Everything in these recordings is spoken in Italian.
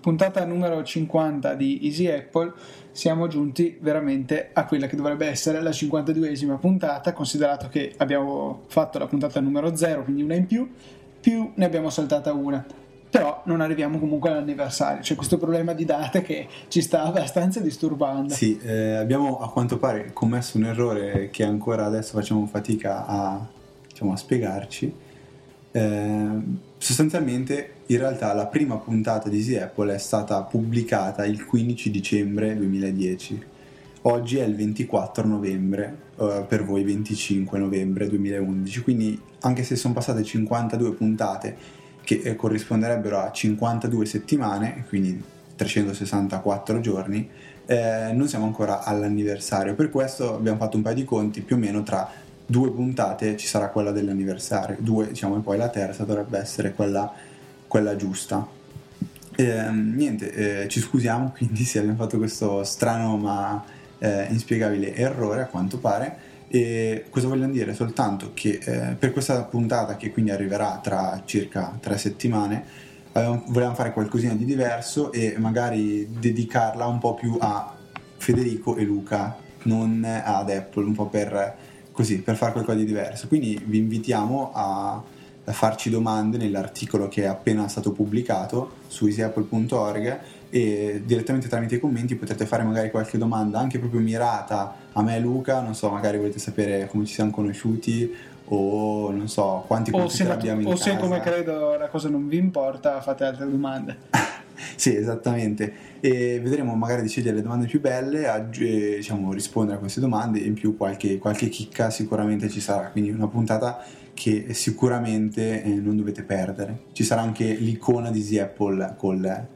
puntata numero 50 di Easy Apple siamo giunti veramente a quella che dovrebbe essere la 52esima puntata, considerato che abbiamo fatto la puntata numero 0, quindi una in più, più ne abbiamo saltata una. Però non arriviamo comunque all'anniversario, c'è questo problema di date che ci sta abbastanza disturbando. Sì, eh, abbiamo a quanto pare commesso un errore che ancora adesso facciamo fatica a, diciamo, a spiegarci. Eh, sostanzialmente, in realtà, la prima puntata di Easy Apple è stata pubblicata il 15 dicembre 2010. Oggi è il 24 novembre, eh, per voi 25 novembre 2011, quindi anche se sono passate 52 puntate che eh, corrisponderebbero a 52 settimane, quindi 364 giorni, eh, non siamo ancora all'anniversario. Per questo abbiamo fatto un paio di conti, più o meno tra due puntate ci sarà quella dell'anniversario, due diciamo e poi la terza dovrebbe essere quella, quella giusta. Eh, niente, eh, ci scusiamo quindi se abbiamo fatto questo strano ma eh, inspiegabile errore a quanto pare e cosa vogliono dire? Soltanto che eh, per questa puntata, che quindi arriverà tra circa tre settimane, eh, volevamo fare qualcosina di diverso e magari dedicarla un po' più a Federico e Luca, non ad Apple, un po' per, così, per fare qualcosa di diverso. Quindi vi invitiamo a farci domande nell'articolo che è appena stato pubblicato su easyapple.org e direttamente tramite i commenti potrete fare magari qualche domanda anche proprio mirata a me e Luca, non so, magari volete sapere come ci siamo conosciuti o non so quanti computer abbiamo in o casa. se come credo la cosa non vi importa fate altre domande. sì, esattamente. E vedremo magari di scegliere le domande più belle, e, diciamo, rispondere a queste domande e in più qualche, qualche chicca sicuramente ci sarà. Quindi una puntata che sicuramente eh, non dovete perdere. Ci sarà anche l'icona di Easy Apple col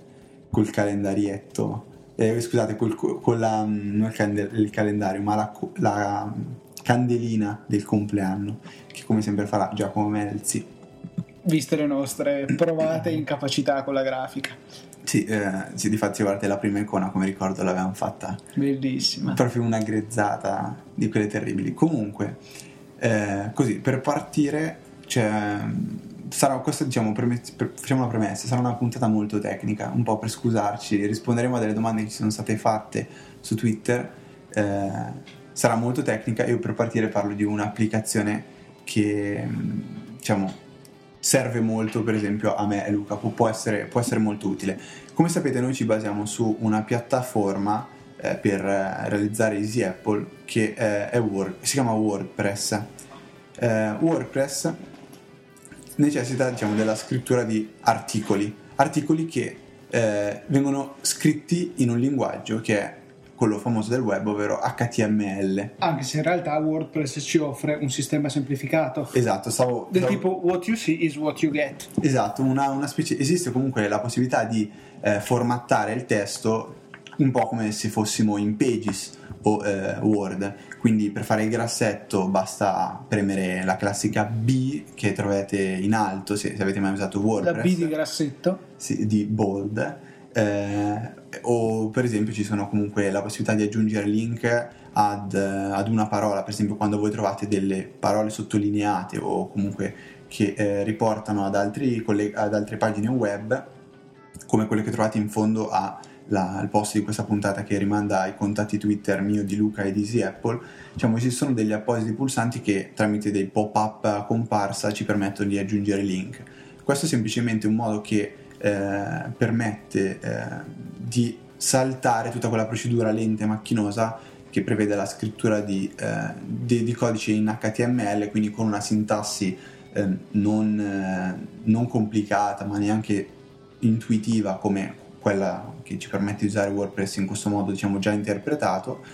col calendarietto, eh, scusate, col, con la, mm, non il, candel- il calendario, ma la, la, candelina del compleanno, che come sempre farà Giacomo Melzi. Viste le nostre provate incapacità con la grafica. Sì, eh, sì, difatti guardate la prima icona, come ricordo, l'avevamo fatta. Bellissima. Proprio una grezzata di quelle terribili. Comunque, eh, così, per partire c'è sarà questo diciamo premessa, facciamo una premessa sarà una puntata molto tecnica un po' per scusarci risponderemo a delle domande che ci sono state fatte su Twitter. Eh, sarà molto tecnica io per partire parlo di un'applicazione che diciamo serve molto per esempio a me e Luca può, essere, può essere molto utile. Come sapete noi ci basiamo su una piattaforma eh, per realizzare Easy Apple che eh, Word, si chiama WordPress eh, WordPress necessita diciamo, della scrittura di articoli, articoli che eh, vengono scritti in un linguaggio che è quello famoso del web, ovvero HTML. Anche se in realtà WordPress ci offre un sistema semplificato. Esatto, stavo, del stavo... tipo what you see is what you get. Esatto, una, una specie... esiste comunque la possibilità di eh, formattare il testo un po' come se fossimo in Pages o eh, Word. Quindi per fare il grassetto basta premere la classica B che trovate in alto se, se avete mai usato WordPress. La B di grassetto? Sì, di bold. Eh, o per esempio ci sono comunque la possibilità di aggiungere link ad, ad, una parola, per esempio quando voi trovate delle parole sottolineate o comunque che eh, riportano ad, altri, ad altre pagine web, come quelle che trovate in fondo a la, il post di questa puntata che rimanda ai contatti Twitter mio di Luca e di Easy Apple, diciamo esistono degli appositi pulsanti che tramite dei pop-up comparsa ci permettono di aggiungere link. Questo è semplicemente un modo che eh, permette eh, di saltare tutta quella procedura lenta e macchinosa che prevede la scrittura di, eh, di, di codice in HTML, quindi con una sintassi eh, non, eh, non complicata ma neanche intuitiva come quella che ci permette di usare WordPress in questo modo diciamo già interpretato.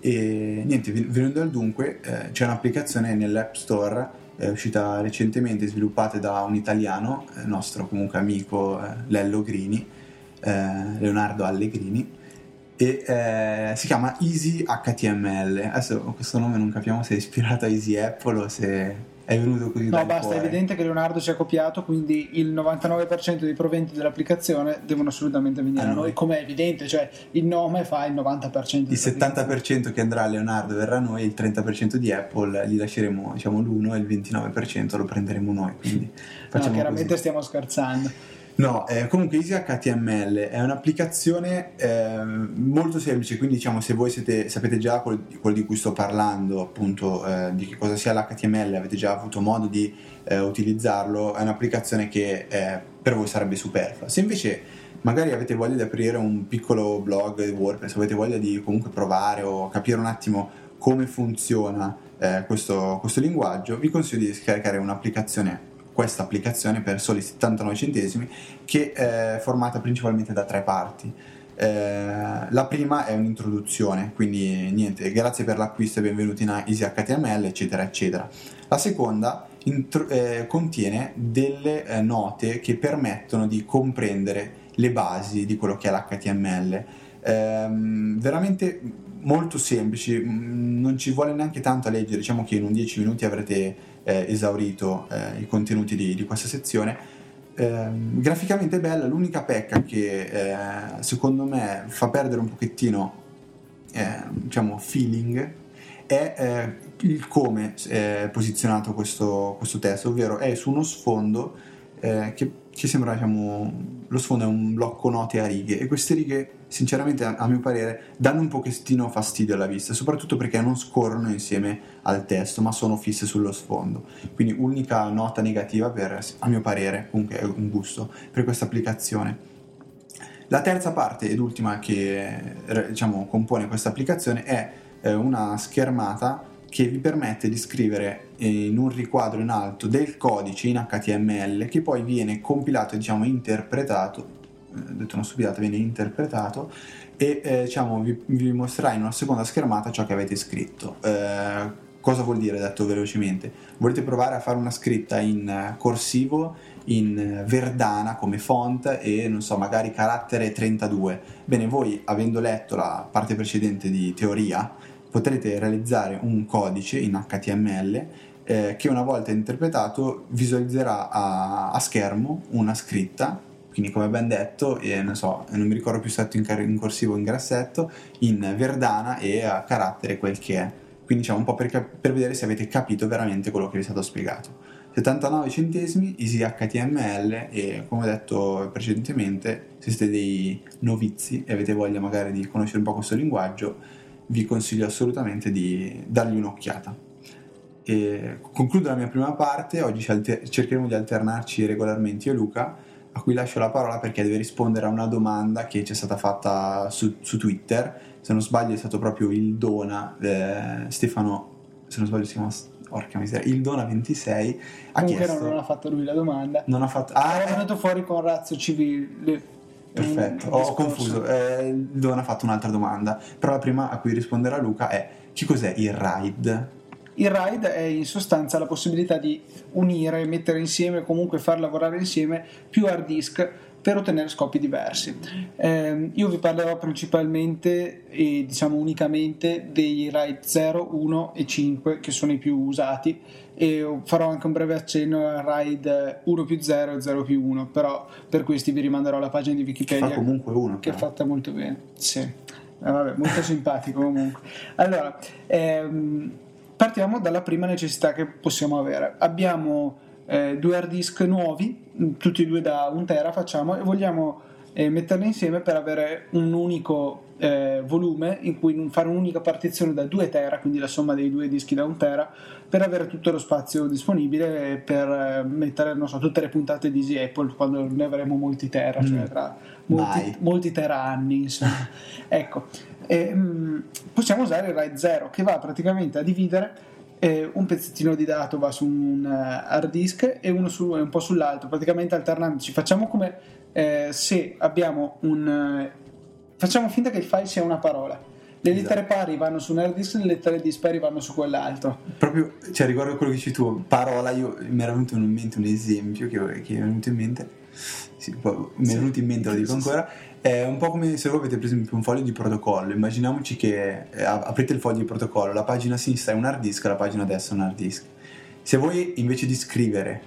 E niente venendo al dunque eh, c'è un'applicazione nell'App Store è uscita recentemente sviluppata da un italiano eh, nostro comunque amico eh, Lello Grini eh, Leonardo Allegrini e eh, si chiama Easy HTML adesso questo nome non capiamo se è ispirato a Easy Apple o se è venuto così No, basta, cuore. è evidente che Leonardo ci ha copiato, quindi il 99% dei proventi dell'applicazione devono assolutamente venire a, a noi, come è evidente, cioè il nome fa il 90%. Il 70% che andrà a Leonardo verrà a noi, il 30% di Apple gli lasceremo diciamo l'1 e il 29% lo prenderemo noi, quindi no, chiaramente così. stiamo scherzando. No, eh, comunque Easy HTML è un'applicazione eh, molto semplice, quindi diciamo se voi siete, sapete già quello, quello, di cui sto parlando, appunto eh, di che cosa sia l'HTML, avete già avuto modo di eh, utilizzarlo, è un'applicazione che eh, per voi sarebbe superflua. Se invece magari avete voglia di aprire un piccolo blog di WordPress, avete voglia di comunque provare o capire un attimo come funziona eh, questo, questo linguaggio, vi consiglio di scaricare un'applicazione questa applicazione per soli 79 centesimi che è formata principalmente da tre parti. Eh, la prima è un'introduzione, quindi niente, grazie per l'acquisto e benvenuti in Easy HTML, eccetera, eccetera. La seconda intro- eh, contiene delle eh, note che permettono di comprendere le basi di quello che è l'HTML. Ehm, veramente molto semplici, mm, non ci vuole neanche tanto a leggere, diciamo che in un 10 minuti avrete eh, esaurito eh, i contenuti di, di questa sezione. Eh, graficamente bella, l'unica pecca che eh, secondo me fa perdere un pochettino eh, diciamo feeling è eh, il come è posizionato questo, questo testo, ovvero è su uno sfondo che ci sembra diciamo, lo sfondo è un blocco note a righe e queste righe sinceramente a, a, mio parere danno un pochettino fastidio alla vista soprattutto perché non scorrono insieme al testo ma sono fisse sullo sfondo. Quindi unica nota negativa per a mio parere comunque è un gusto per questa applicazione. La terza parte ed ultima che diciamo, compone questa applicazione è eh, una schermata che vi permette di scrivere in un riquadro in alto del codice in HTML che poi viene compilato e diciamo interpretato detto una stupidata viene interpretato e eh, diciamo vi, vi, mostrerà in una seconda schermata ciò che avete scritto. Eh, cosa vuol dire detto velocemente? Volete provare a fare una scritta in corsivo in verdana come font e non so magari carattere 32 bene voi avendo letto la parte precedente di teoria potrete realizzare un codice in HTML eh, che una volta interpretato visualizzerà a, a, schermo una scritta, quindi come ben detto, eh, non, so, non mi ricordo più se è in, in corsivo o in grassetto, in verdana e a carattere quel che è. Quindi diciamo un po' per, per vedere se avete capito veramente quello che vi è stato spiegato. 79 centesimi, easy HTML e come ho detto precedentemente, se siete dei novizi e avete voglia magari di conoscere un po' questo linguaggio, vi consiglio assolutamente di dargli un'occhiata. E concludo la mia prima parte, oggi cercheremo di alternarci regolarmente io e Luca, a cui lascio la parola perché deve rispondere a una domanda che ci è stata fatta su, su Twitter, se non sbaglio è stato proprio il Dona, eh, Stefano, se non sbaglio si chiama Orca miseria, il Dona 26 ha Comunque chiesto... non ha fatto lui la domanda. Non ha fatto... Ah, è venuto fuori con razzo civile Perfetto, ho confuso. Eh, Don ha fatto un'altra domanda, però la prima a cui risponderà Luca è che cos'è il RAID? Il RAID è in sostanza la possibilità di unire, mettere insieme, comunque far lavorare insieme più hard disk per ottenere scopi diversi. Eh, io vi parlerò principalmente e diciamo unicamente dei RAID 0, 1 e 5 che sono i più usati e farò anche un breve accenno al RAID 1 più 0 e 0 più 1, però per questi vi rimanderò alla pagina di Wikipedia. Che fa comunque uno. Che è fatta molto bene, sì. Eh, vabbè, molto simpatico comunque. Allora, ehm, partiamo dalla prima necessità che possiamo avere. Abbiamo eh, due hard disk nuovi, tutti e due da 1 tera facciamo, e vogliamo eh, metterli insieme per avere un unico eh, volume in cui fare un'unica partizione da 2 tera, quindi la somma dei due dischi da 1 tera, per avere tutto lo spazio disponibile per eh, mettere non so, tutte le puntate di Easy Apple quando ne avremo molti tera, cioè mm. cioè tra molti, molti, tera anni. Ecco, e, mh, possiamo usare il RAID 0 che va praticamente a dividere eh, un pezzettino di dato va su un uh, hard disk e uno su, un po' sull'altro, praticamente alternandoci. Facciamo come eh, se abbiamo un... Uh, facciamo finta che il file sia una parola. Le esatto. lettere pari vanno su un hard disk, le lettere dispari vanno su quell'altro. Proprio, cioè, riguardo a quello che dici tu, parola, io mi era venuto in mente un esempio che, che mi è venuto in mente. Sì, mi è venuto in mente, lo dico ancora. È un po' come se voi avete per esempio un foglio di protocollo. Immaginiamoci che eh, aprite il foglio di protocollo, la pagina sinistra è un hard disk, la pagina destra è un hard disk. Se voi invece di scrivere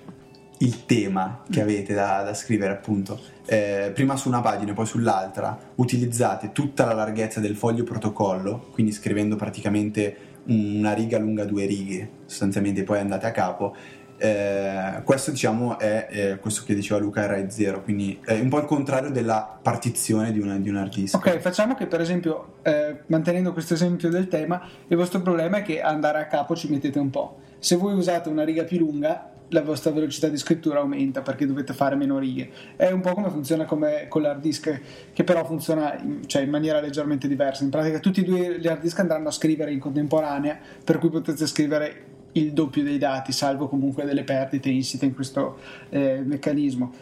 il tema che avete da, da scrivere appunto. Eh, prima su una pagina e poi sull'altra. Utilizzate tutta la larghezza del foglio protocollo quindi scrivendo praticamente una riga lunga due righe sostanzialmente poi andate a capo. Eh, questo diciamo è eh, questo che diceva Luca è RAID 0 quindi è un po' il contrario della partizione di, una, di un disk. Ok facciamo che per esempio eh, mantenendo questo esempio del tema il vostro problema è che andare a capo ci mettete un po' se voi usate una riga più lunga la vostra velocità di scrittura aumenta perché dovete fare meno righe. È un po' come funziona come con l'hard disk, che però funziona in, cioè in maniera leggermente diversa. In pratica tutti e due gli hard disk andranno a scrivere in contemporanea, per cui potete scrivere il doppio dei dati, salvo comunque delle perdite insite in questo eh, meccanismo.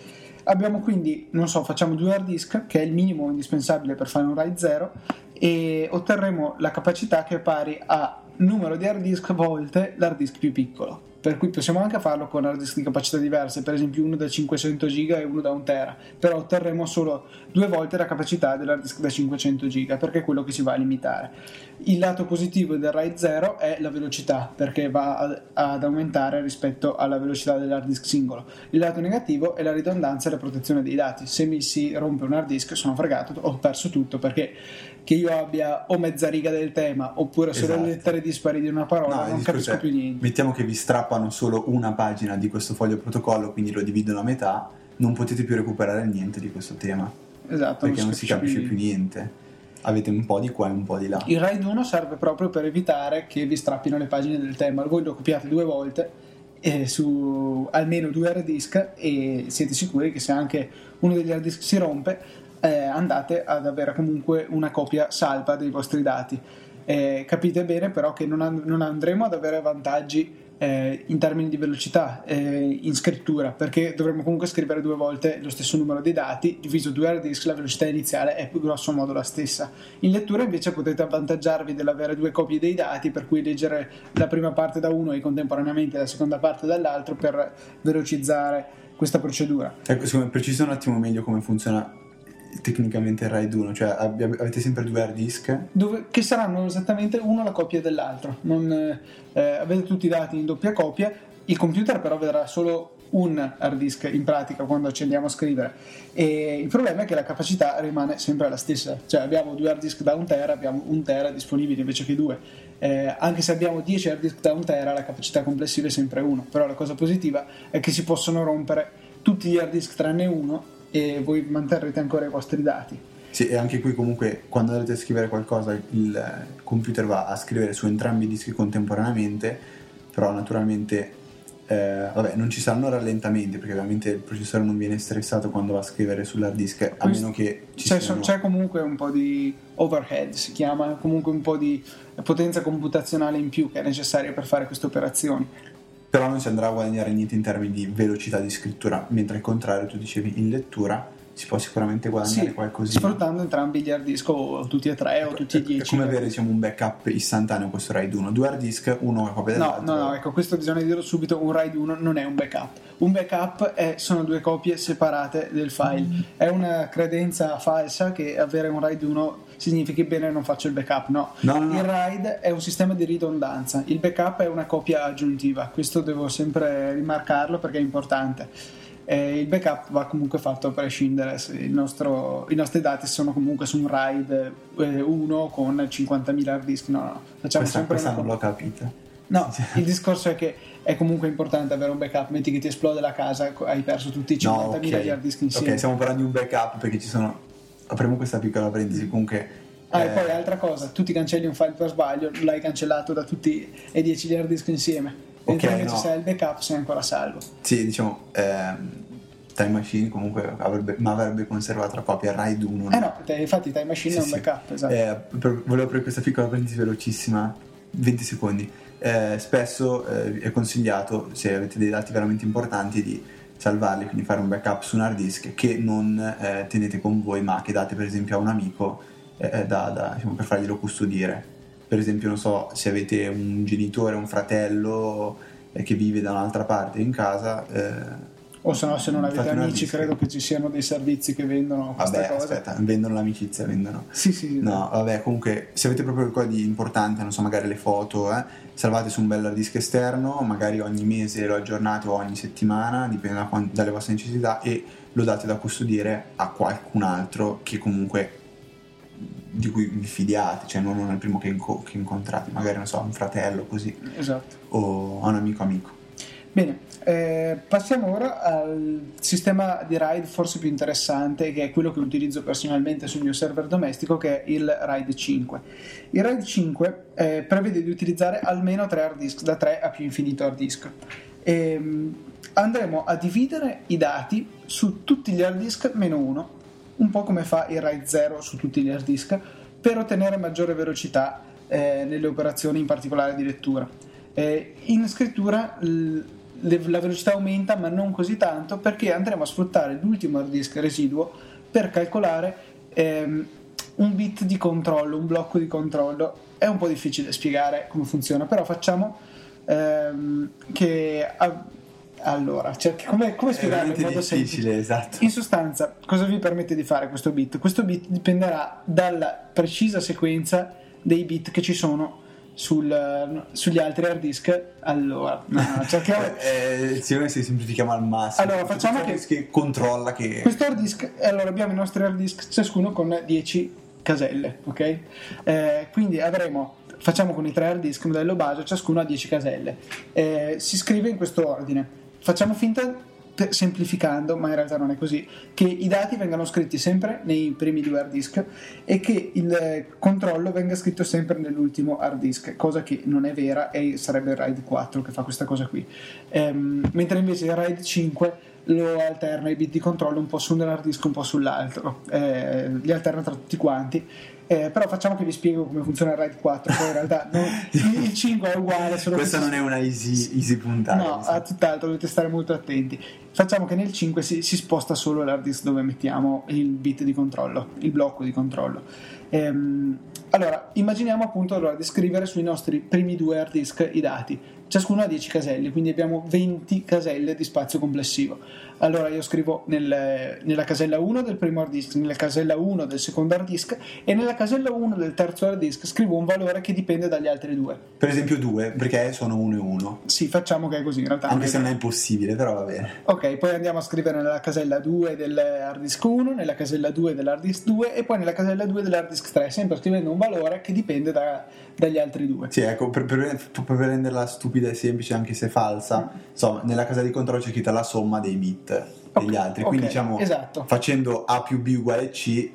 Abbiamo quindi, non so, facciamo due hard disk, che è il minimo indispensabile per fare un RAID 0, e otterremo la capacità che è pari a numero di hard disk volte l'hard disk più piccolo per cui possiamo anche farlo con hard disk di capacità diverse, per esempio uno da 500 giga e uno da 1 tera, però otterremo solo due volte la capacità dell'hard disk da 500 giga, perché è quello che si va a limitare. Il lato positivo del RAID 0 è la velocità, perché va ad aumentare rispetto alla velocità dell'hard disk singolo. Il lato negativo è la ridondanza e la protezione dei dati. Se mi si rompe un hard disk sono fregato, ho perso tutto, perché che io abbia o mezza riga del tema oppure solo esatto. lettere dispari di una parola, no, non capisco più niente. Mettiamo che vi strappano solo una pagina di questo foglio protocollo, quindi lo dividono a metà, non potete più recuperare niente di questo tema. Esatto, perché non si, non si capisce più niente. Avete un po' di qua e un po' di là. Il RAID 1 serve proprio per evitare che vi strappino le pagine del tema. Voi lo copiate due volte eh, su almeno due hard disk e siete sicuri che se anche uno degli hard disk si rompe eh, andate ad avere comunque una copia salva dei vostri dati. Eh, capite bene però che non, and- non, andremo ad avere vantaggi eh, in termini di velocità eh, in scrittura perché dovremo comunque scrivere due volte lo stesso numero di dati diviso due hard disk la velocità iniziale è più grosso modo la stessa. In lettura invece potete avvantaggiarvi dell'avere due copie dei dati per cui leggere la prima parte da uno e contemporaneamente la seconda parte dall'altro per velocizzare questa procedura. Ecco, precisa un attimo meglio come funziona tecnicamente il RAID 1, cioè avete sempre due hard disk? Dove, che saranno esattamente uno la copia dell'altro. Non, eh, avete tutti i dati in doppia copia, il computer però vedrà solo un hard disk in pratica quando ci andiamo a scrivere. E il problema è che la capacità rimane sempre la stessa. Cioè abbiamo due hard disk da un tera abbiamo un tera disponibili invece che due. Eh, anche se abbiamo 10 hard disk da un tera la capacità complessiva è sempre 1 però la cosa positiva è che si possono rompere tutti gli hard disk tranne uno e voi manterrete ancora i vostri dati. Sì, e anche qui comunque quando dovete scrivere qualcosa il computer va a scrivere su entrambi i dischi contemporaneamente, però naturalmente eh, vabbè, non ci saranno rallentamenti perché ovviamente il processore non viene stressato quando va a scrivere sull'hard disk a meno che ci c'è, siano... c'è comunque un po' di overhead si chiama comunque un po' di potenza computazionale in più che è necessaria per fare queste operazioni però non si andrà a guadagnare niente in termini di velocità di scrittura, mentre al contrario tu dicevi in lettura si può sicuramente guadagnare sì, qualcosina. Sfruttando entrambi gli hard disk o tutti e tre o tutti e dieci. È come avere diciamo, un backup istantaneo questo RAID 1. Due hard disk, uno a copia dell'altro. No, no, no, ecco, questo bisogna dirlo subito, un RAID 1 non è un backup. Un backup è, sono due copie separate del file. Mm. È una credenza falsa che avere un RAID 1 significhi bene non faccio il backup, no. no, no. Il RAID è un sistema di ridondanza, il backup è una copia aggiuntiva, questo devo sempre rimarcarlo perché è importante eh, il backup va comunque fatto a prescindere se nostro, i nostri dati sono comunque su un RAID eh, 1 con 50.000 hard disk no, no. facciamo questa, sempre questa non l'ho capita no, il discorso è che è comunque importante avere un backup metti che ti esplode la casa hai perso tutti i 50.000 no, okay. hard disk insieme ok stiamo parlando di un backup perché ci sono apriamo questa piccola parentesi comunque Ah, eh... e poi altra cosa, tu ti cancelli un file per sbaglio, l'hai cancellato da tutti e 10 hard disk insieme mentre okay, invece no. se hai il backup sei ancora salvo. Sì, diciamo, ehm, Time Machine comunque avrebbe, ma avrebbe conservato la copia RAID 1. Eh no, infatti Time Machine sì, è un backup, esatto. Eh, per, volevo aprire questa piccola parentesi velocissima, 20 secondi. Eh, spesso eh, è consigliato, se avete dei dati veramente importanti, di salvarli, quindi fare un backup su un hard disk che non eh, tenete con voi, ma che date per esempio a un amico eh, da, da, diciamo, per farglielo custodire per esempio, non so, se avete un genitore, un fratello eh, che vive da un'altra parte in casa. O se no, se non avete amici, credo che ci siano dei servizi che vendono questa vabbè, cosa. aspetta, vendono l'amicizia, vendono. Sì, sì. No, vabbè, comunque, se avete proprio qualcosa di importante, non so, magari le foto, eh, salvate su un bel disk esterno, magari ogni mese lo aggiornate o ogni settimana, dipende da, dalle vostre necessità, e lo date da custodire a qualcun altro che comunque di cui vi fidiate, cioè non, il primo che, inco- che, incontrate, magari non so, un fratello così, esatto. o a un amico amico. Bene, eh, passiamo ora al sistema di RAID forse più interessante, che è quello che utilizzo personalmente sul mio server domestico, che è il RAID 5. Il RAID 5 eh, prevede di utilizzare almeno 3 hard disk, da 3 a più infinito hard disk. E, ehm, andremo a dividere i dati su tutti gli hard disk meno 1, un po' come fa il RAID 0 su tutti gli hard disk, per ottenere maggiore velocità eh, nelle operazioni, in particolare di lettura. Eh, in scrittura la velocità aumenta, ma non così tanto, perché andremo a sfruttare l'ultimo hard disk residuo per calcolare ehm, un bit di controllo, un blocco di controllo. È un po' difficile spiegare come funziona, però facciamo ehm, che. A- allora, cioè, come, come spiegarlo in modo semplice? Esatto. In sostanza, cosa vi permette di fare questo bit? Questo bit dipenderà dalla precisa sequenza dei bit che ci sono sul, sugli altri hard disk. Allora, no, cerchiamo. eh, se semplifichiamo al massimo. Allora, facciamo che, che controlla che. Questo hard disk, allora abbiamo i nostri hard disk ciascuno con 10 caselle, ok? Eh, quindi avremo facciamo con i tre hard disk modello base, ciascuno ha 10 caselle. Eh, si scrive in questo ordine facciamo finta semplificando, ma in realtà non è così, che i dati vengano scritti sempre nei primi due hard disk e che il controllo venga scritto sempre nell'ultimo hard disk, cosa che non è vera e sarebbe il RAID 4 che fa questa cosa qui. Ehm, mentre invece il RAID 5 lo alterna i bit di controllo un po' su un hard disk un po' sull'altro, eh, li alterna tra tutti quanti eh, però facciamo che vi spiego come funziona il RAID 4, poi in realtà no, il 5 è uguale. Solo Questa non è una easy, easy puntata. No, a tutt'altro dovete stare molto attenti. Facciamo che nel 5 si, si sposta solo l'hard disk dove mettiamo il bit di controllo, il blocco di controllo. Ehm, allora, immaginiamo appunto allora, di scrivere sui nostri primi due hard disk i dati. Ciascuno ha 10 caselle, quindi abbiamo 20 caselle di spazio complessivo allora io scrivo nel, nella casella 1 del primo hard disk, nella casella 1 del secondo hard disk e nella casella 1 del terzo hard disk scrivo un valore che dipende dagli altri due. Per esempio 2, perché sono 1 e 1. Sì, facciamo che è così in realtà. Anche se non è impossibile, però va bene. Ok, poi andiamo a scrivere nella casella 2 del hard disk 1, nella casella 2 dell'hard disk 2 e poi nella casella 2 dell'hard disk 3, sempre scrivendo un valore che dipende da, dagli altri due. Sì, ecco, per, per, per, renderla stupida e semplice anche se falsa, mm. insomma, nella casella di controllo c'è scritta la somma dei bit degli okay, altri. Quindi okay, diciamo esatto. facendo A più B uguale C,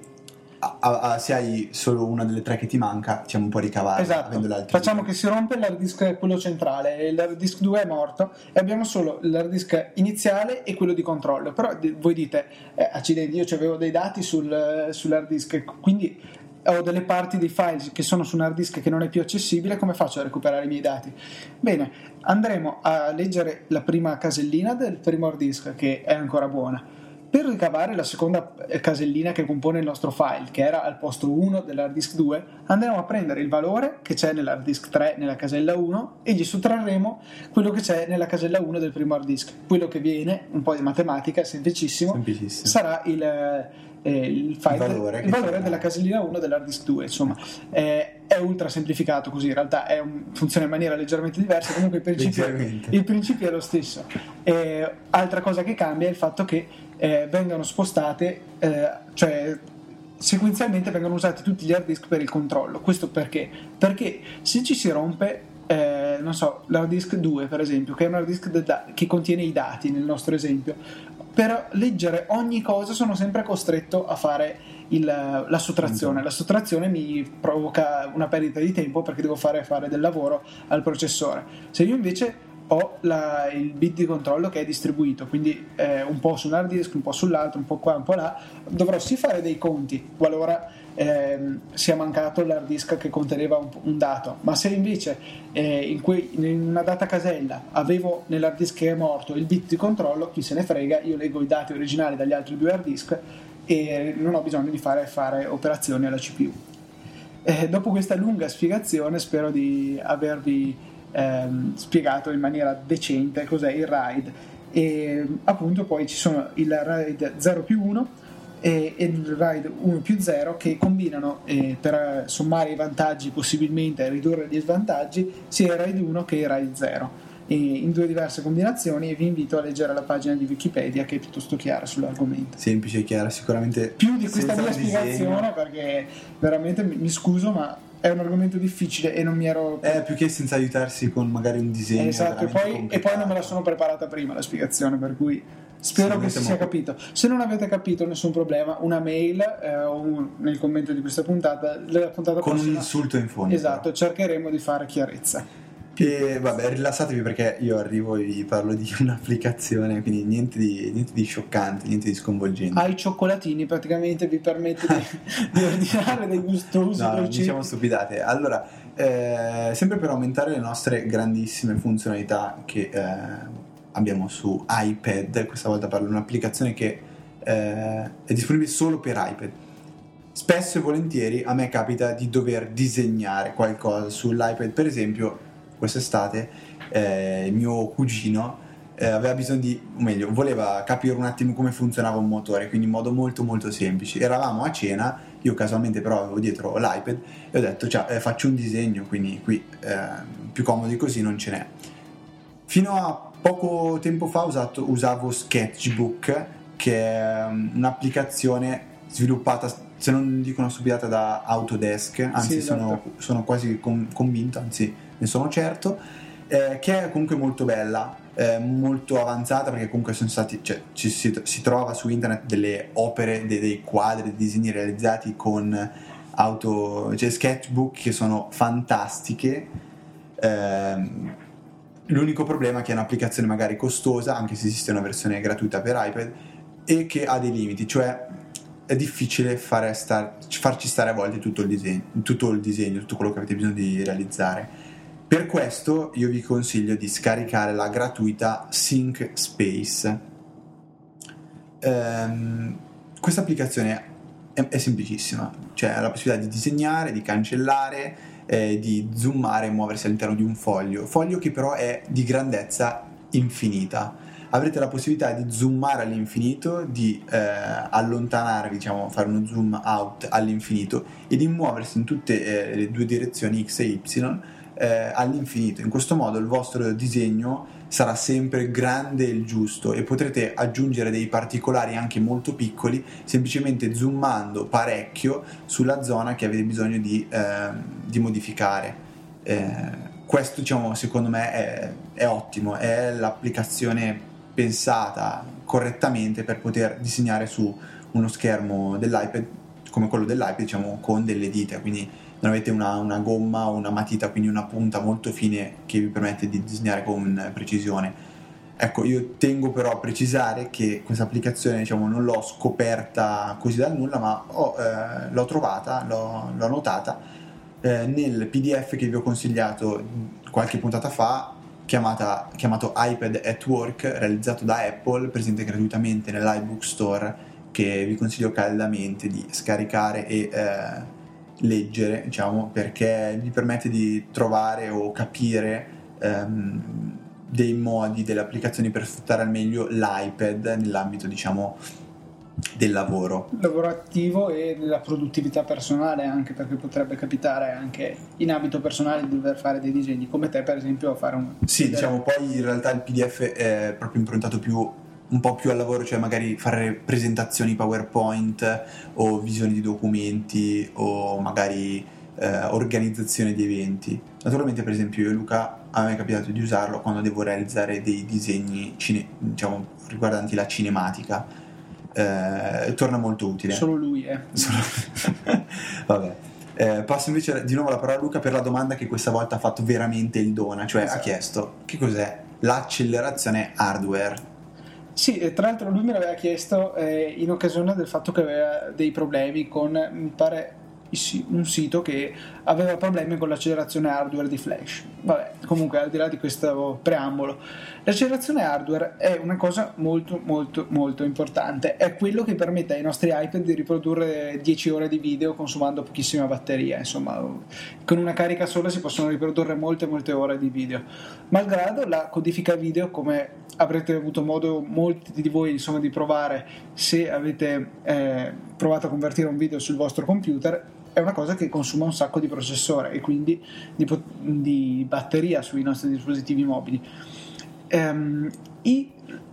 a, a, a, se hai solo una delle tre che ti manca, diciamo un po' ricavare. Esatto. Facciamo due. che si rompe l'hard disk quello centrale e l'hard disk 2 è morto e abbiamo solo l'hard disk iniziale e quello di controllo. Però voi dite, eh, accidenti, io avevo dei dati sul, sull'hard disk, quindi ho delle parti dei file che sono su un hard disk che non è più accessibile, come faccio a recuperare i miei dati? Bene, andremo a leggere la prima casellina del primo hard disk che è ancora buona. Per ricavare la seconda casellina che compone il nostro file, che era al posto 1 dell'hard disk 2, andremo a prendere il valore che c'è nell'hard disk 3 nella casella 1 e gli sottrarremo quello che c'è nella casella 1 del primo hard disk. Quello che viene, un po' di matematica, semplicissimo, semplicissimo. sarà il eh, il, file, il valore, il valore della casellina 1 dell'hard disk 2 insomma. Eh, è ultra semplificato così in realtà un, funziona in maniera leggermente diversa comunque il principio, il principio è lo stesso. Eh, altra cosa che cambia è il fatto che eh, vengano spostate eh, cioè sequenzialmente vengono usati tutti gli hard disk per il controllo. Questo perché? perché se ci si rompe eh, non so, l'hard disk 2 per esempio, che è un hard disk da- che contiene i dati nel nostro esempio, per leggere ogni cosa sono sempre costretto a fare il, la sottrazione. La sottrazione mi provoca una perdita di tempo perché devo fare, fare del lavoro al processore. Se io invece ho la, il bit di controllo che è distribuito, quindi eh, un po' su un hard disk, un po' sull'altro, un po' qua, un po' là, dovrò sì fare dei conti qualora eh, sia mancato l'hard disk che conteneva un, un dato, ma se invece eh, in, que, in, una data casella avevo nell'hard disk che è morto il bit di controllo, chi se ne frega, io leggo i dati originali dagli altri due hard disk e non ho bisogno di fare, fare operazioni alla CPU. Eh, dopo questa lunga spiegazione spero di avervi ehm, spiegato in maniera decente cos'è il RAID e appunto poi ci sono il RAID 0 più 1 e, e il RAID 1 più 0 che combinano eh, per sommare i vantaggi possibilmente e ridurre gli svantaggi sia il RAID 1 che il RAID 0 in due diverse combinazioni e vi invito a leggere la pagina di Wikipedia che è piuttosto chiara sull'argomento. Semplice e chiara, sicuramente. Più di questa mia spiegazione perché veramente mi, mi scuso ma è un argomento difficile e non mi ero... Eh, più che senza aiutarsi con magari un disegno. Esatto, e poi, e poi non me la sono preparata prima la spiegazione, per cui spero che si sia capito. Se non avete capito, nessun problema, una mail eh, o un, nel commento di questa puntata, la puntata con prossima, un insulto in fondo. Esatto, però. cercheremo di fare chiarezza. E vabbè, rilassatevi perché io arrivo e vi parlo di un'applicazione, quindi niente di, niente di scioccante, niente di sconvolgente. Ai cioccolatini praticamente vi permette di, di ordinare dei gustosi No, dolcetti. diciamo stupidate. Allora, eh, sempre per aumentare le nostre grandissime funzionalità che eh, abbiamo su iPad, questa volta parlo di un'applicazione che eh, è disponibile solo per iPad. Spesso e volentieri a me capita di dover disegnare qualcosa sull'iPad, per esempio quest'estate eh, il mio cugino eh, aveva bisogno di, o meglio, voleva capire un attimo come funzionava un motore, quindi in modo molto molto semplice. Eravamo a cena, io casualmente però avevo dietro l'iPad e ho detto, cioè, eh, faccio un disegno, quindi qui eh, più comodo di così non ce n'è. Fino a poco tempo fa usato- usavo Sketchbook, che è um, un'applicazione sviluppata, se non dico una stupidata, da Autodesk, anzi Sì, esatto. sono, sono quasi con- convinto, anzi ne sono certo, eh, che è comunque molto bella, eh, molto avanzata perché comunque sono stati, cioè, ci si, si trova su internet delle opere, dei, dei quadri, dei disegni realizzati con auto, cioè sketchbook che sono fantastiche. Ehm, l'unico problema è che è un'applicazione magari costosa, anche se esiste una versione gratuita per iPad, e che ha dei limiti, cioè è difficile fare star- farci stare a volte tutto il, disegno, tutto il disegno, tutto quello che avete bisogno di realizzare. Per questo io vi consiglio di scaricare la gratuita Sync Space. Ehm, questa applicazione è, è semplicissima, cioè ha la possibilità di disegnare, di cancellare, eh, di zoomare e muoversi all'interno di un foglio, foglio che però è di grandezza infinita. Avrete la possibilità di zoomare all'infinito, di eh, allontanarvi, diciamo, fare uno zoom out all'infinito e di muoversi in tutte eh, le due direzioni X e Y eh, all'infinito. In questo modo il vostro disegno sarà sempre grande e giusto e potrete aggiungere dei particolari anche molto piccoli semplicemente zoomando parecchio sulla zona che avete bisogno di, ehm, di modificare. Eh, questo diciamo secondo me è, è ottimo, è l'applicazione pensata correttamente per poter disegnare su uno schermo dell'iPad come quello dell'iPad diciamo con delle dita quindi non avete una, una gomma o una matita quindi una punta molto fine che vi permette di disegnare con precisione. Ecco io tengo però a precisare che questa applicazione diciamo non l'ho scoperta così dal nulla ma ho, eh, l'ho trovata l'ho, l'ho notata eh, nel pdf che vi ho consigliato qualche puntata fa chiamata, chiamato iPad at Work realizzato da Apple presente gratuitamente nell'iBook Store che vi consiglio caldamente di scaricare e eh, leggere diciamo perché vi permette di trovare o capire ehm, dei modi delle applicazioni per sfruttare al meglio l'iPad nell'ambito diciamo del lavoro. Lavoro attivo e della produttività personale anche perché potrebbe capitare anche in ambito personale di dover fare dei disegni come te per esempio a fare un Sì, diciamo poi in realtà il PDF è proprio improntato più un po' più al lavoro, cioè magari fare presentazioni PowerPoint o visioni di documenti o magari eh, organizzazione di eventi. Naturalmente, per esempio, io e Luca a me è capitato di usarlo quando devo realizzare dei disegni cine- diciamo, riguardanti la cinematica. Eh, torna molto utile. solo lui eh. Solo- Vabbè. Eh, passo invece di nuovo la parola a Luca per la domanda che questa volta ha fatto veramente il Dona, cioè ha Esatto. chiesto che cos'è l'accelerazione hardware. Sì, tra l'altro lui me l'aveva chiesto eh, in occasione del fatto che aveva dei problemi con, mi pare, un sito che aveva problemi con l'accelerazione hardware di Flash. Vabbè, comunque al di là di questo preambolo, l'accelerazione hardware è una cosa molto molto molto importante, è quello che permette ai nostri iPad di riprodurre 10 ore di video consumando pochissima batteria, insomma, con una carica sola si possono riprodurre molte molte ore di video. Malgrado la codifica video, come avrete avuto modo molti di voi insomma, di provare se avete eh, provato a convertire un video sul vostro computer, è una cosa che consuma un sacco di processore e quindi di, di batteria sui nostri dispositivi mobili. Ehm, i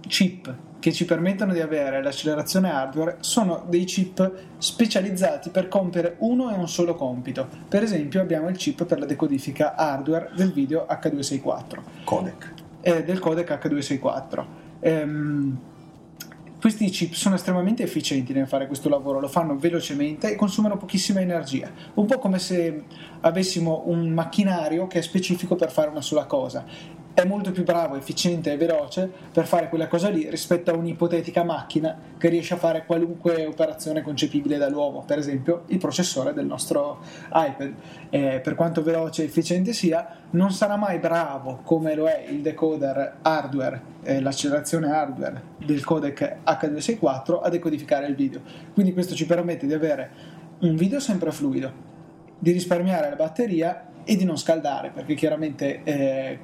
chip che ci permettono di avere l'accelerazione hardware sono dei chip specializzati per compiere uno e un solo compito. Per esempio abbiamo il chip per la decodifica hardware del video H264. Codec. Eh, del codec H264. Ehm, questi chip sono estremamente efficienti nel fare questo lavoro, lo fanno velocemente e consumano pochissima energia, un po' come se avessimo un macchinario che è specifico per fare una sola cosa è molto più bravo, efficiente e veloce per fare quella cosa lì rispetto a un'ipotetica macchina che riesce a fare qualunque operazione concepibile dall'uomo, per esempio il processore del nostro iPad. Eh, per quanto veloce e efficiente sia, non sarà mai bravo come lo è il decoder hardware, eh, l'accelerazione hardware del codec H264 a decodificare il video. Quindi questo ci permette di avere un video sempre fluido, di risparmiare la batteria e di non scaldare, perché chiaramente eh,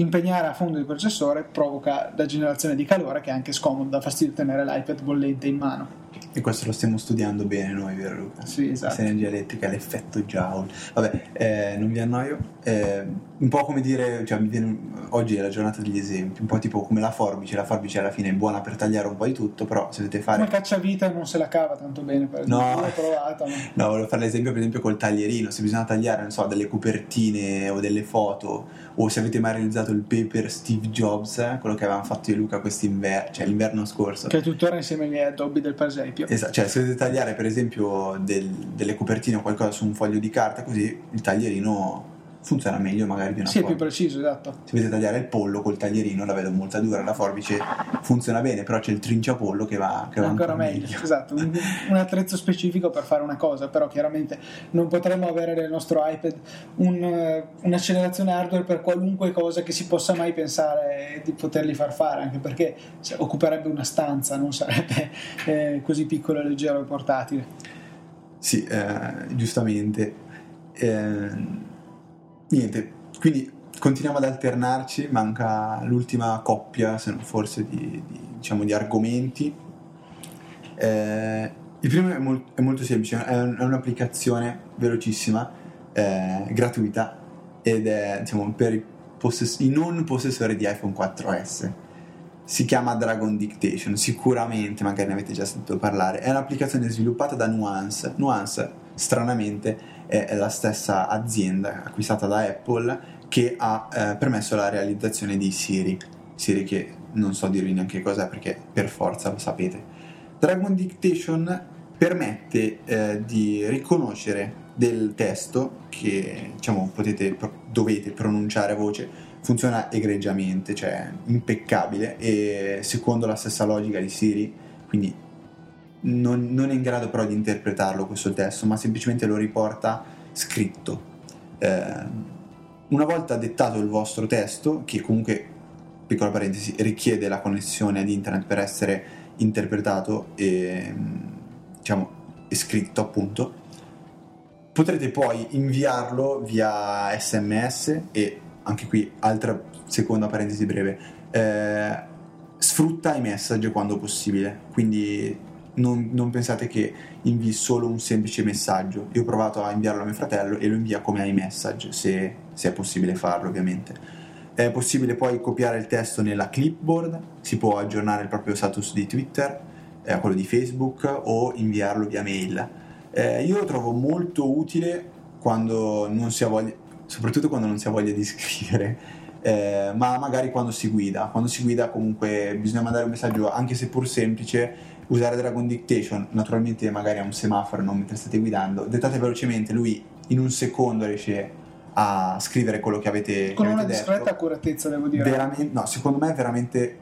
impegnare a fondo il processore provoca la generazione di calore che è anche scomodo, dà fastidio tenere l'iPad bollente in mano. E questo lo stiamo studiando bene noi, vero Luca? Sì, esatto. L'energia elettrica, l'effetto Joule. Vabbè, eh, non vi annoio. Eh, un po' come dire, cioè, viene, oggi è la giornata degli esempi, un po' tipo come la forbice. La forbice alla fine è buona per tagliare un po' di tutto, però se dovete fare... Come cacciavita non se la cava tanto bene, per esempio. No, l'ho provata. Ma... No, volevo fare l'esempio per esempio col taglierino. Se bisogna tagliare, non so, delle copertine o delle foto, o se avete mai realizzato il paper Steve Jobs, eh, quello che avevamo fatto io e Luca quest'inverno, cioè l'inverno scorso. Che è tuttora insieme miei addobbi del presepio. Esatto, cioè se dovete tagliare per esempio del, delle copertine o qualcosa su un foglio di carta così il taglierino funziona meglio magari di una Sì, forbice. è più preciso, esatto. Se volete tagliare il pollo col taglierino, la vedo molto dura, la forbice funziona bene, però c'è il trinciapollo che va, che va ancora meglio. meglio. Esatto, un, un, attrezzo specifico per fare una cosa, però chiaramente non potremmo avere nel nostro iPad un, un'accelerazione hardware per qualunque cosa che si possa mai pensare di poterli far fare, anche perché occuperebbe una stanza, non sarebbe eh, così piccolo, leggero e portatile. Sì, eh, giustamente. Eh, niente, quindi continuiamo ad alternarci, manca l'ultima coppia, se non forse, di, di, diciamo, di argomenti. Eh, il primo è, mol- è, molto semplice, è, un- è un'applicazione velocissima, eh, gratuita, ed è diciamo, per i, possess- i non possessori di iPhone 4S. Si chiama Dragon Dictation, sicuramente magari ne avete già sentito parlare. È un'applicazione sviluppata da Nuance. Nuance, stranamente, è la stessa azienda acquistata da Apple che ha eh, permesso la realizzazione di Siri. Siri che non so dirvi neanche cos'è perché per forza lo sapete. Dragon Dictation permette eh, di riconoscere del testo che diciamo potete, dovete pronunciare a voce funziona egregiamente, cioè impeccabile e secondo la stessa logica di Siri, quindi non, non, è in grado però di interpretarlo questo testo, ma semplicemente lo riporta scritto. Eh, una volta dettato il vostro testo, che comunque, piccola parentesi, richiede la connessione ad internet per essere interpretato e, diciamo, scritto appunto, potrete poi inviarlo via sms e anche qui altra seconda parentesi breve eh, sfrutta i message quando possibile quindi non, non, pensate che invii solo un semplice messaggio. Io ho provato a inviarlo a mio fratello e lo invia come iMessage, se, se è possibile farlo ovviamente. È possibile poi copiare il testo nella clipboard, si può aggiornare il proprio status di Twitter, eh, quello di Facebook o inviarlo via mail. Eh, io lo trovo molto utile quando non si ha voglia, soprattutto quando non si ha voglia di scrivere, eh, ma magari quando si guida. Quando si guida comunque bisogna mandare un messaggio anche se pur semplice usare Dragon Dictation, naturalmente magari a un semaforo, non mentre state guidando, dettate velocemente, lui in un secondo riesce a scrivere quello che avete con che una avete discreta detto. accuratezza devo dire veramente, no, secondo me è veramente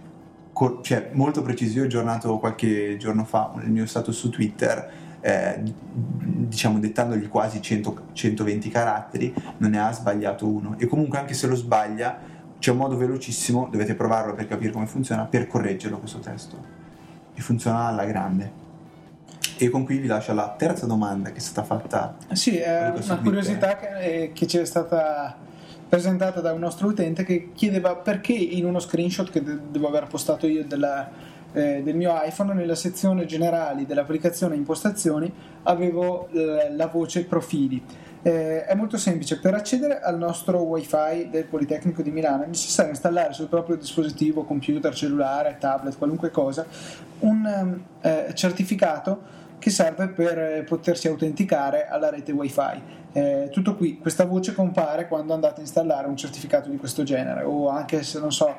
cioè, molto preciso io ho aggiornato qualche giorno fa il mio status su Twitter eh, diciamo dettandogli quasi 100, 120 caratteri non ne ha sbagliato uno e comunque anche se lo sbaglia c'è un modo velocissimo dovete provarlo per capire come funziona per correggerlo questo testo e funziona alla grande. E con cui vi lascio la terza domanda che è stata fatta. Sì, è una curiosità che, eh, che ci è stata presentata da un nostro utente che chiedeva perché in uno screenshot che devo aver postato io della, eh, del mio iPhone, nella sezione generali dell'applicazione impostazioni, avevo eh, la voce profili. Eh, è molto semplice, per accedere al nostro wifi del Politecnico di Milano è necessario installare sul proprio dispositivo, computer, cellulare, tablet, qualunque cosa, un eh, certificato che serve per potersi autenticare alla rete wifi. Eh, tutto qui, questa voce compare quando andate a installare un certificato di questo genere o anche se non so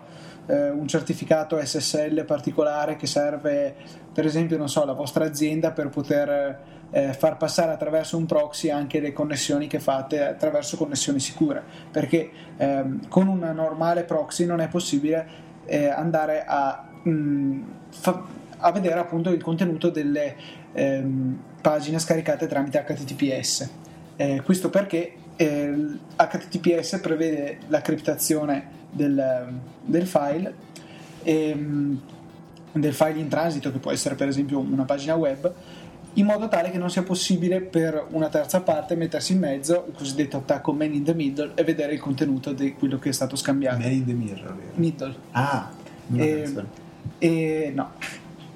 eh, un certificato SSL particolare che serve per esempio non so, la vostra azienda per poter eh, far passare attraverso un proxy anche le connessioni che fate attraverso connessioni sicure. Perché ehm, con un normale proxy non è possibile eh, andare a, mh, mm, fa- a vedere appunto il contenuto delle ehm, pagine scaricate tramite HTTPS eh, questo perché eh, HTTPS prevede la criptazione del, del file ehm, del file in transito che può essere per esempio una pagina web in modo tale che non sia possibile per una terza parte mettersi in mezzo, il cosiddetto attacco man in the middle, e vedere il contenuto di quello che è stato scambito. Man in the mirror, vero? Middle. Ah, e, e, no.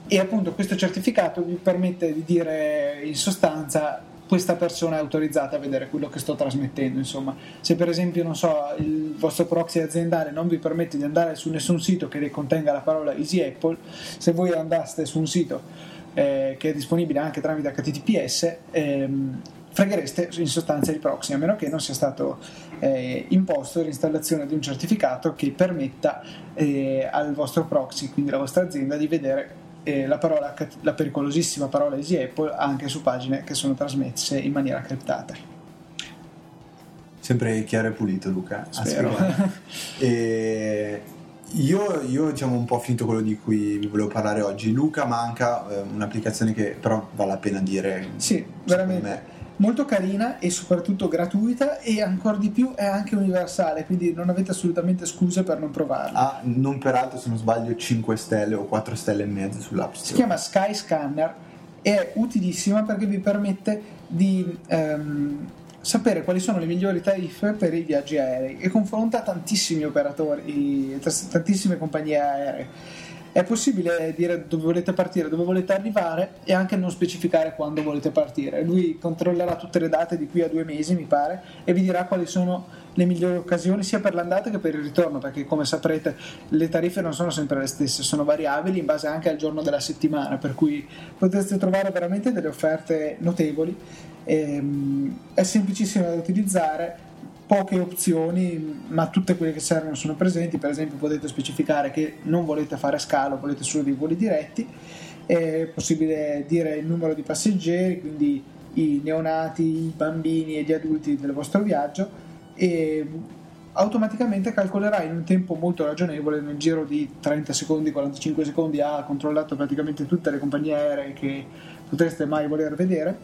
e appunto questo certificato vi permette di dire in sostanza questa persona è autorizzata a vedere quello che sto trasmettendo. Insomma, se per esempio, non so, il vostro proxy aziendale non vi permette di andare su nessun sito che contenga la parola Easy Apple, se voi andaste su un sito eh, che è disponibile anche tramite HTTPS, ehm, freghereste in sostanza il proxy, a meno che non sia stato eh, imposto l'installazione di un certificato che permetta eh, al vostro proxy, quindi alla vostra azienda, di vedere eh, la, parola, la pericolosissima parola Easy Apple anche su pagine che sono trasmesse in maniera criptata. Sempre chiaro e pulito, Luca. Spero. e io, io diciamo un po' finito quello di cui vi volevo parlare oggi. Luca manca eh, un'applicazione che però vale la pena dire. Sì, veramente. Me molto carina e soprattutto gratuita e ancora di più è anche universale, quindi non avete assolutamente scuse per non provarla. Ah, non peraltro se non sbaglio 5 stelle o 4 stelle e mezzo sull'App. Si chiama Sky Scanner è utilissima perché vi permette di ehm, sapere quali sono le migliori tariffe per i viaggi aerei e confronta tantissimi operatori, tantissime compagnie aeree è possibile dire dove volete partire, dove volete arrivare e anche non specificare quando volete partire. Lui controllerà tutte le date di qui a due mesi, mi pare, e vi dirà quali sono le migliori occasioni sia per l'andata che per il ritorno, perché come saprete le tariffe non sono sempre le stesse, sono variabili in base anche al giorno della settimana, per cui potreste trovare veramente delle offerte notevoli. E, um, è semplicissimo da utilizzare poche opzioni, ma tutte quelle che servono sono presenti. Per esempio, potete specificare che non volete fare scalo, volete solo dei voli diretti. È possibile dire il numero di passeggeri, quindi i neonati, i bambini e gli adulti del vostro viaggio e automaticamente calcolerà in un tempo molto ragionevole, nel giro di 30 secondi, 45 secondi ha controllato praticamente tutte le compagnie aeree che potreste mai voler vedere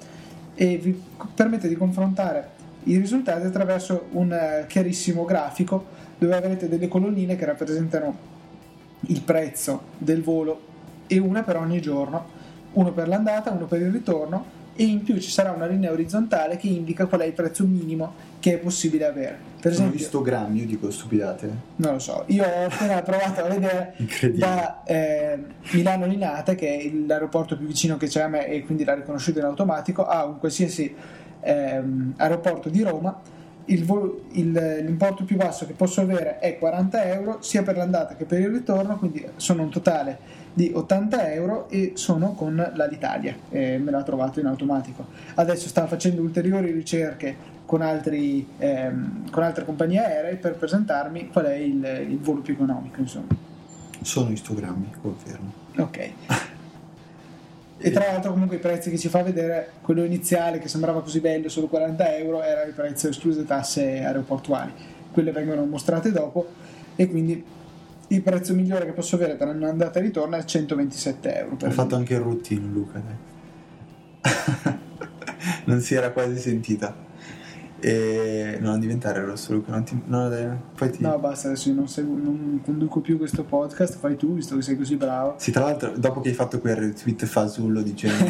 e vi permette di confrontare i risultati attraverso un eh, chiarissimo grafico dove avrete delle colonnine che rappresentano il prezzo del volo e una per ogni giorno, uno per l'andata, uno per il ritorno e in più ci sarà una linea orizzontale che indica qual è il prezzo minimo che è possibile avere. Per Sono esempio, istogrammi, io dico stupidate. Non lo so, io ho appena provato a vedere da eh, Milano Linate, che è l'aeroporto più vicino che c'è a me e quindi l'ha riconosciuto in automatico, a un qualsiasi ehm, aeroporto di Roma, il vol- il, l'importo più basso che posso avere è 40 euro sia per l'andata che per il ritorno, quindi sono un totale di 80 euro e sono con l'Alitalia, e me l'ha trovato in automatico. Adesso sta facendo ulteriori ricerche con, altri, ehm, con altre compagnie aeree per presentarmi qual è il, il volo più economico. Insomma. Sono istogrammi, confermo. Ok. E tra l'altro comunque i prezzi che ci fa vedere, quello iniziale che sembrava così bello, solo 40 euro, era il prezzo escluse tasse aeroportuali. Quelle vengono mostrate dopo e quindi il prezzo migliore che posso avere per un'andata e ritorno è 127 euro. Ho fatto anche il routine Luca, non si era quasi sentita. E non diventare rosso, Luca. Non ti, no, dai, poi ti... No, basta, adesso io non, seguo, non conduco più questo podcast. Fai tu, visto che sei così bravo. Sì, tra l'altro, dopo che hai fatto quel retweet fasullo dicendo.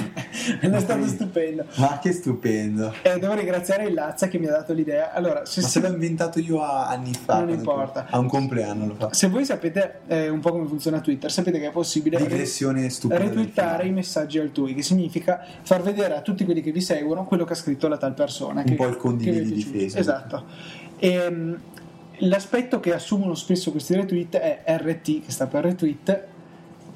è stato poi... stupendo. Ma che stupendo. E devo ringraziare il Lazza che mi ha dato l'idea. Allora, se Ma se l'ho inventato io anni fa. Non importa. A un compleanno lo fa. Se voi sapete eh, un po' come funziona Twitter, sapete che è possibile Digressione stupida retweetare i messaggi altrui, che significa far vedere a tutti quelli che vi seguono quello che ha scritto la tal persona. Un che, po' il condividi di. Esatto Esatto. E, ehm, l'aspetto che assumono spesso questi retweet è RT, che sta per retweet,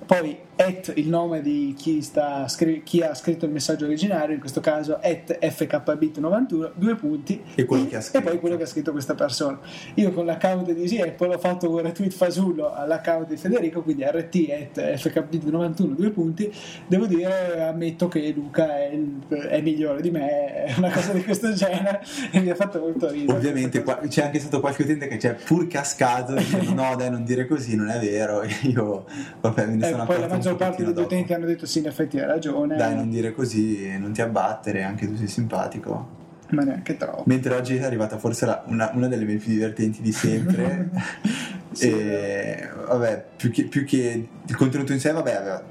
poi at il nome di chi, sta, chi, ha scritto il messaggio originario, in questo caso at fkbit91, due punti, e, e, poi quello che ha scritto questa persona. Io con l'account di Easy Apple ho fatto un retweet fasullo all'account di Federico, quindi rt at fkbit91, due punti. Devo dire, ammetto che Luca è, il, è migliore di me, è una cosa di questo genere e mi ha fatto molto ridere. Ovviamente qua, c'è anche stato qualche utente che c'è pur cascato dicendo no dai non dire così, non è vero, io vabbè me ne eh, sono poi la maggior parte degli dopo. utenti hanno detto sì, in effetti hai ragione. Dai, non dire così, non ti abbattere, anche tu sei simpatico. Ma neanche troppo. Mentre oggi è arrivata forse la, una, una, delle mie più divertenti di sempre. sì, e vabbè, più che, più che, il contenuto in sé, vabbè, aveva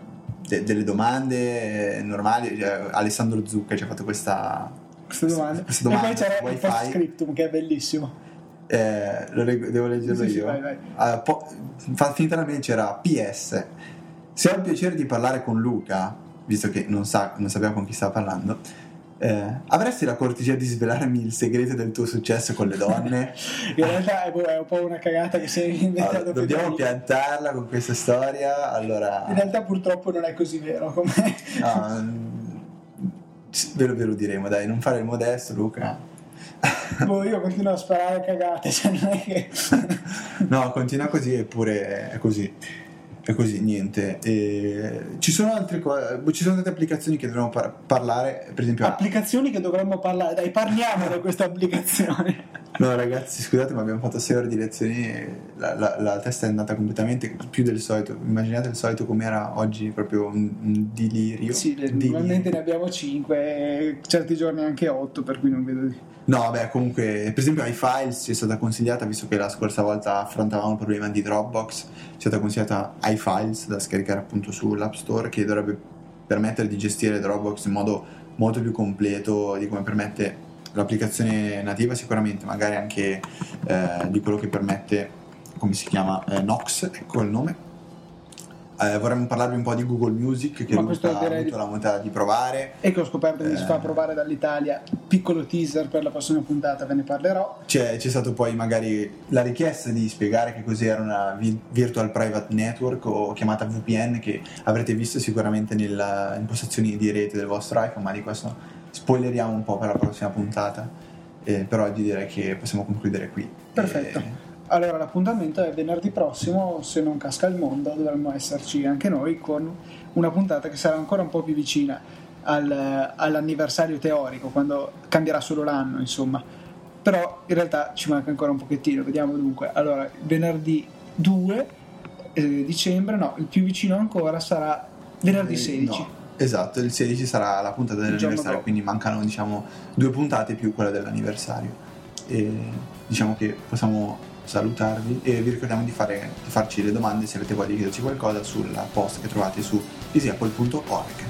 de, delle domande normali. Cioè, Alessandro Zucca ci ha fatto questa, questa domanda. Questa domanda. E poi c'era wifi. il post scriptum che è bellissimo. Eh, leg- devo leggerlo sì, io. Sì, vai, vai. Uh, po- finita la mail c'era PS se ho il piacere di parlare con Luca, visto che non, sa, non sappiamo con chi sta parlando, eh, avresti la cortesia di svelarmi il segreto del tuo successo con le donne? In realtà è un po' una cagata che sei inventato. Allora, dobbiamo piantarla con questa storia. Allora... In realtà purtroppo non è così vero come... no, ve lo, ve lo diremo, dai, non fare il modesto, Luca. boh, io continuo a sparare cagate, cioè non è che... no, continua così eppure è così. E così, niente. E ci sono altre cose, ci sono tante applicazioni che dovremmo par- parlare, per esempio... Applicazioni che dovremmo parlare, dai parliamo di queste applicazioni. No ragazzi, scusate ma abbiamo fatto 6 ore di lezioni e la, la, la, testa è andata completamente più del solito. Immaginate il solito com'era oggi, proprio un, un delirio. Sì, delirio. normalmente ne abbiamo 5, certi giorni anche 8, per cui non vedo di... No, vabbè, comunque, per esempio iFiles è stata consigliata, visto che la scorsa volta affrontavamo il problema di Dropbox, è stata consigliata iFiles da scaricare appunto sull'App Store che dovrebbe permettere di gestire Dropbox in modo molto più completo di come permette l'applicazione nativa sicuramente, magari anche eh, di quello che permette, come si chiama, eh, Nox, ecco il nome eh, vorremmo parlarvi un po' di Google Music che Ma ha avuto la volontà di provare. E che ho scoperto che eh, si fa provare dall'Italia. Piccolo teaser per la prossima puntata, ve ne parlerò. C'è, c'è stato poi magari la richiesta di spiegare che cos'era una Virtual Private Network o chiamata VPN che avrete visto sicuramente nelle impostazioni di rete del vostro iPhone, ma di questo spoileriamo un po' per la prossima puntata. Eh, per oggi direi che possiamo concludere qui. Perfetto. E allora l'appuntamento è venerdì prossimo, se non casca il mondo, dovremmo esserci anche noi con una puntata che sarà ancora un po' più vicina al, all'anniversario teorico, quando cambierà solo l'anno, insomma. Però in realtà ci manca ancora un pochettino, vediamo dunque. Allora, venerdì 2 eh, dicembre, no, il più vicino ancora sarà venerdì 16. No. Esatto, il 16 sarà la puntata dell'anniversario, quindi mancano diciamo due puntate più quella dell'anniversario. E diciamo che possiamo salutarvi e vi ricordiamo di, fare, di farci le domande se avete voglia di chiederci qualcosa sulla post che trovate su easyapple.org.